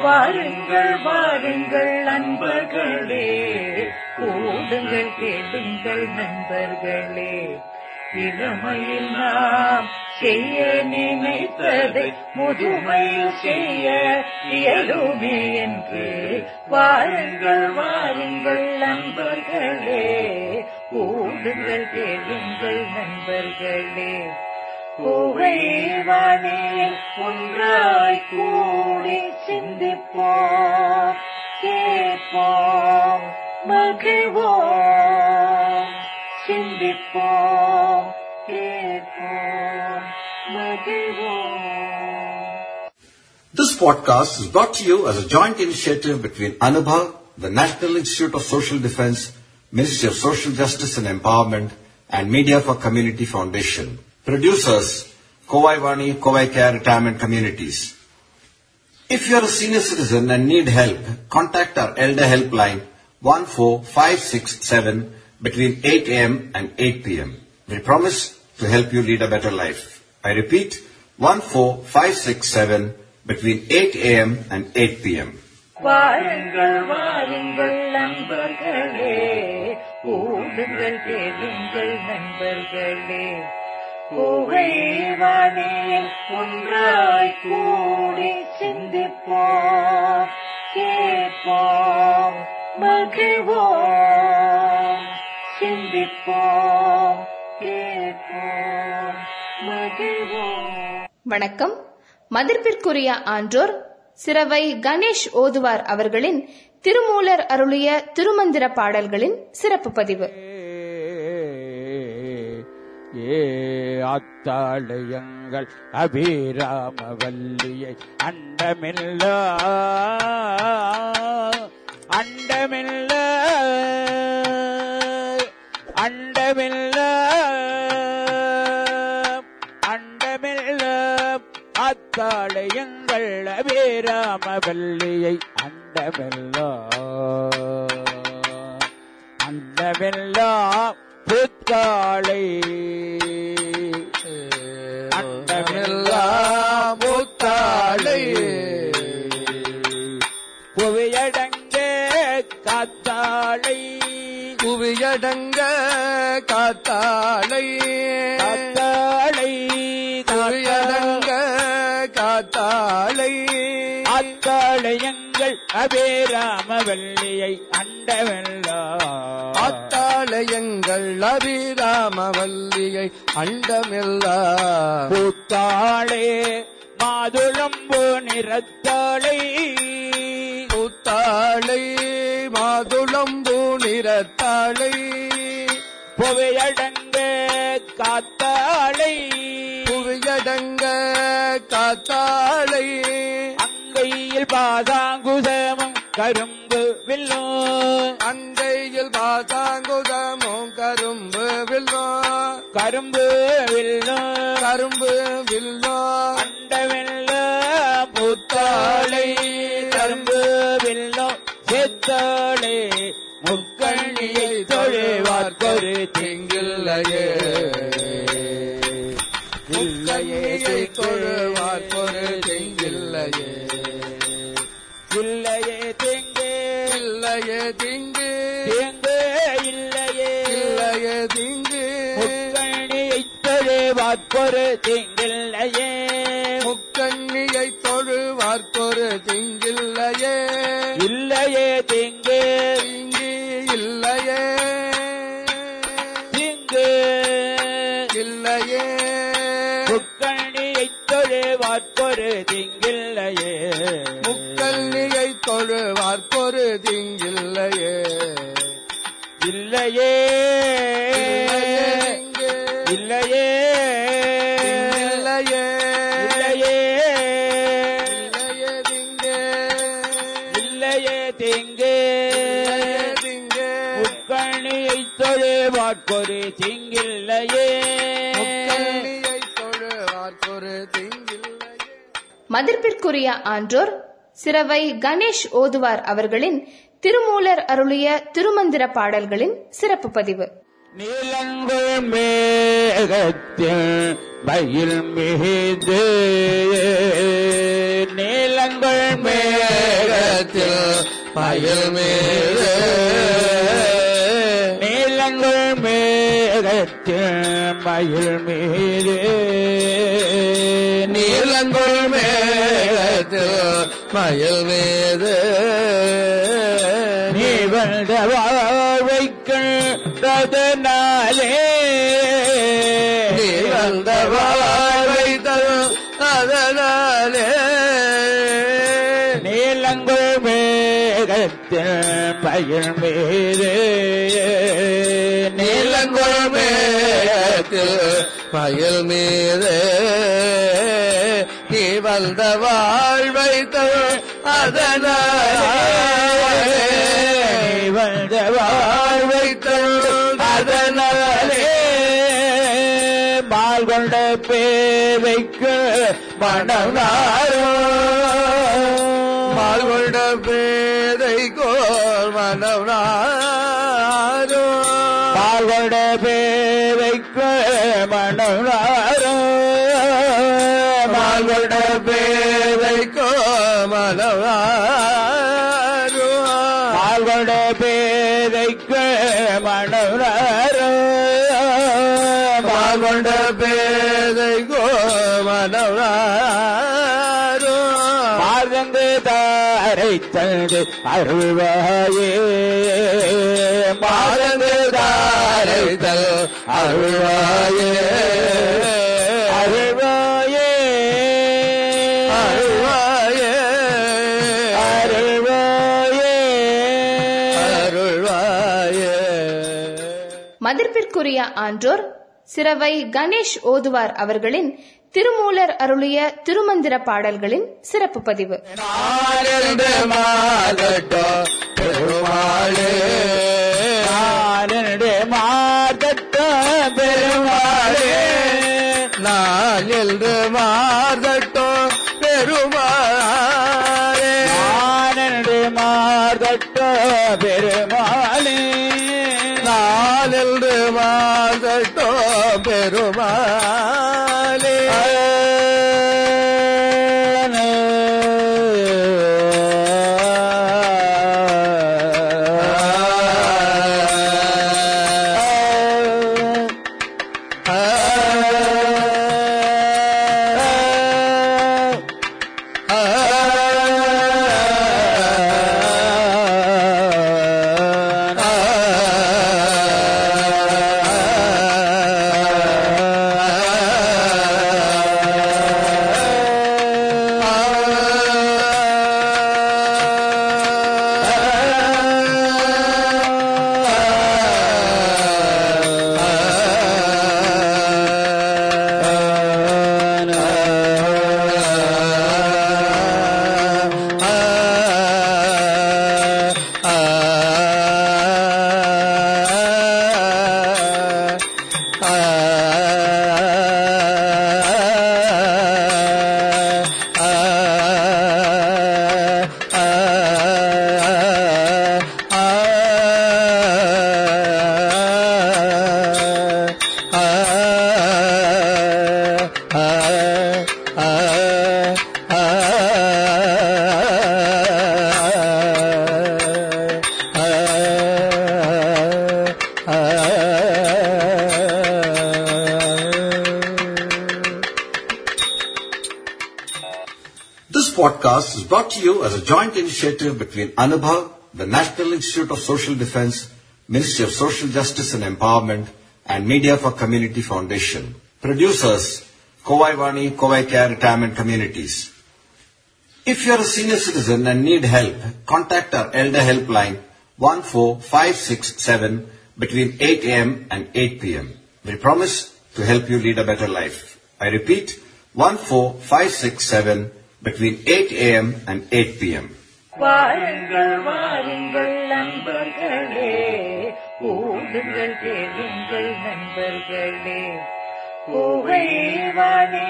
வாருங்கள் வாருங்கள் நண்பர்களே. கூடுங்கள் கேளுங்கள் நண்பர்களே. இளமையில் நாம் செய்ய நினைத்ததை முதுமையில் செய்ய இயலுமே என்று. வாருங்கள் வாருங்கள் நண்பர்களே. கூடுங்கள் கேளுங்கள் நண்பர்களே. புகைவானே ஒன்றாய் கூடி சிந்திப்போம் கேட்போம் மகிழ்வோம் சிந்திப்போம் கேட்போம் மகிழ்வோம் This podcast is brought to you as a joint initiative between Anubha, the National Institute of Social Defense, Ministry of Social Justice and Empowerment, and Media for Community Foundation. Producers, Kowai Vani, Kowai Care Retirement Communities. If you are a senior citizen and need help, contact our Elder Helpline 14567 between 8 a.m. and 8 p.m. We promise to help you lead a better life. I repeat, 14567 between 8 a.m. and 8 p.m. வாருங்கள் வாருங்கள் நண்பர்களே கூடுங்கள் கேளுங்கள் நண்பர்களே புகைவானே ஒன்றாய் கூடி சிந்திப்போம். கேட்போம் மகிழ்வோம். சிந்திப்போம் கேட்போம் மகிழ்வோம். வணக்கம். மதிப்பிற்குரிய ஆன்றோர் சிறவை கணேஷ் ஓதுவார் அவர்களின் திருமூலர் அருளிய திருமந்திர பாடல்களின் சிறப்பு பதிவு. ஏ அத்தாளையங்கள் அபிராம வல்லியை அண்டமில்ல. அண்டமில்ல. அண்டமில்ல. அண்டமில்ல. அத்தாளையங்கள் அபிராம வல்லியை அண்டமில்ல. அண்டமெல்லாம் புத்தாளை அண்டமெல்லாம் புத்தாளை புவியடங்க காத்தாளை புவியடங்க காத்தாளை அத்தாளையங்கள் அபேராம வல்லியை அண்டமெல்லாம் அத்தாளையங்கள் அபிராம வல்லியை அண்டமெல்லாம் பூத்தாளே மாதுளம்பு நிறத்தாளை. பூத்தாளை மாதுளம்பூ நிறத்தாளை. புவையடங்க காத்தாளை. புவியடங்க காத்தாளை. அங்கையில் பாதாங்குசமும் கரும்பு வில்லும் அந்தையில் பாதாங்குதமும் கரும்பு வில்லோ. கரும்பு வில்லும் கரும்பு வில்லோ. அண்டவெல்ல பூத்தாளை கரும்பு வில்லும் செத்தாளை முக்கண்ணியை தொழுவார்க்கொரு திங்கில்லையே இல்லையே தொழுவார் பொரு திங்கில்லையே தொழுவார்க்கொரு திங்கில்லையே. முக்கண்ணியை தொழுவார் பொரு திங்கில்லையே. இல்லையே திங்கு. திங்கி இல்லையே. திங்கு. இல்லையே. முக்கணியை தொழுவார்க்கொரு திங்கில்லையே. முக்கண்ணியை தொழுவார் பொரு திங்கில்லையே. இல்லையே. திங்கில்லையே. திங்கில்லையே. மதிப்பிற்குரிய ஆன்றோர் சிரவை கணேஷ் ஓதுவார் அவர்களின் திருமூலர் அருளிய திருமந்திர பாடல்களின் சிறப்பு பதிவு. நீலங்குள் மேகத்தில் மயில் மிகுது நீலங்குள் மேக மேகத்தில் மயில் மீது மேகத்தில் மயில் மீது நீலங்குள் மேகத்தில் மயில் மீது நீ வந்த வாழ்வைக்கதனாலே நீ வந்த வாழ்வை அதனாலே நீலங்கள் மேகத்தில் மயில் மீது நீலங்குள் மேகத்தில் மயில் மீது. நீ வந்த வாழ்வை தரும் அதனாலே. வந்த வாழ்வை தரும் அதனாலே. பால் கொண்ட பேரைக்கு மனம் மால்கொண்ட பேதை கோர் மனம் நாரும் கோர் மனம் நாரும் மால் கொண்ட பேரைக்கு மனம் மால்கொண்ட பேதை கோர் மனம் நாரும் மார்கங்கு தாரை தந்து அருள்வாயே. மார்கங்கு தாரை தல் அருள்வாயே. மதிப்பிற்குரிய ஆன்றோர் சிறவை கணேஷ் ஓதுவார் அவர்களின் திருமூலர் அருளிய திருமந்திர பாடல்களின் சிறப்பு பதிவு. பெருமாளே. நாளில் மாதட்டோ பெருமாளே. Brought to you as a joint initiative between Anubhav, the National Institute of Social Defense, Ministry of Social Justice and Empowerment, and Media for Community Foundation. Producers, Kovai Vani, Kovai Care Retirement Communities. If you are a senior citizen and need help, contact our Elder Helpline 14567 between 8 a.m. and 8 p.m. We promise to help you lead a better life. I repeat, 14567 between 8 a.m. and 8 p.m. வாருங்கள் வாருங்கள் நண்பர்களே ஓடுங்கள் கேளுங்கள் நண்பர்களே புகைவானே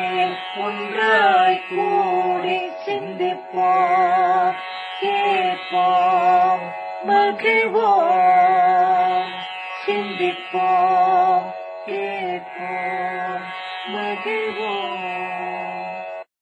ஒன்றாய் கூடி சிந்திப்போம் கேட்போம் மகிழ்வோம் சிந்திப்போம் கேட்போம் மகிழ்வோம்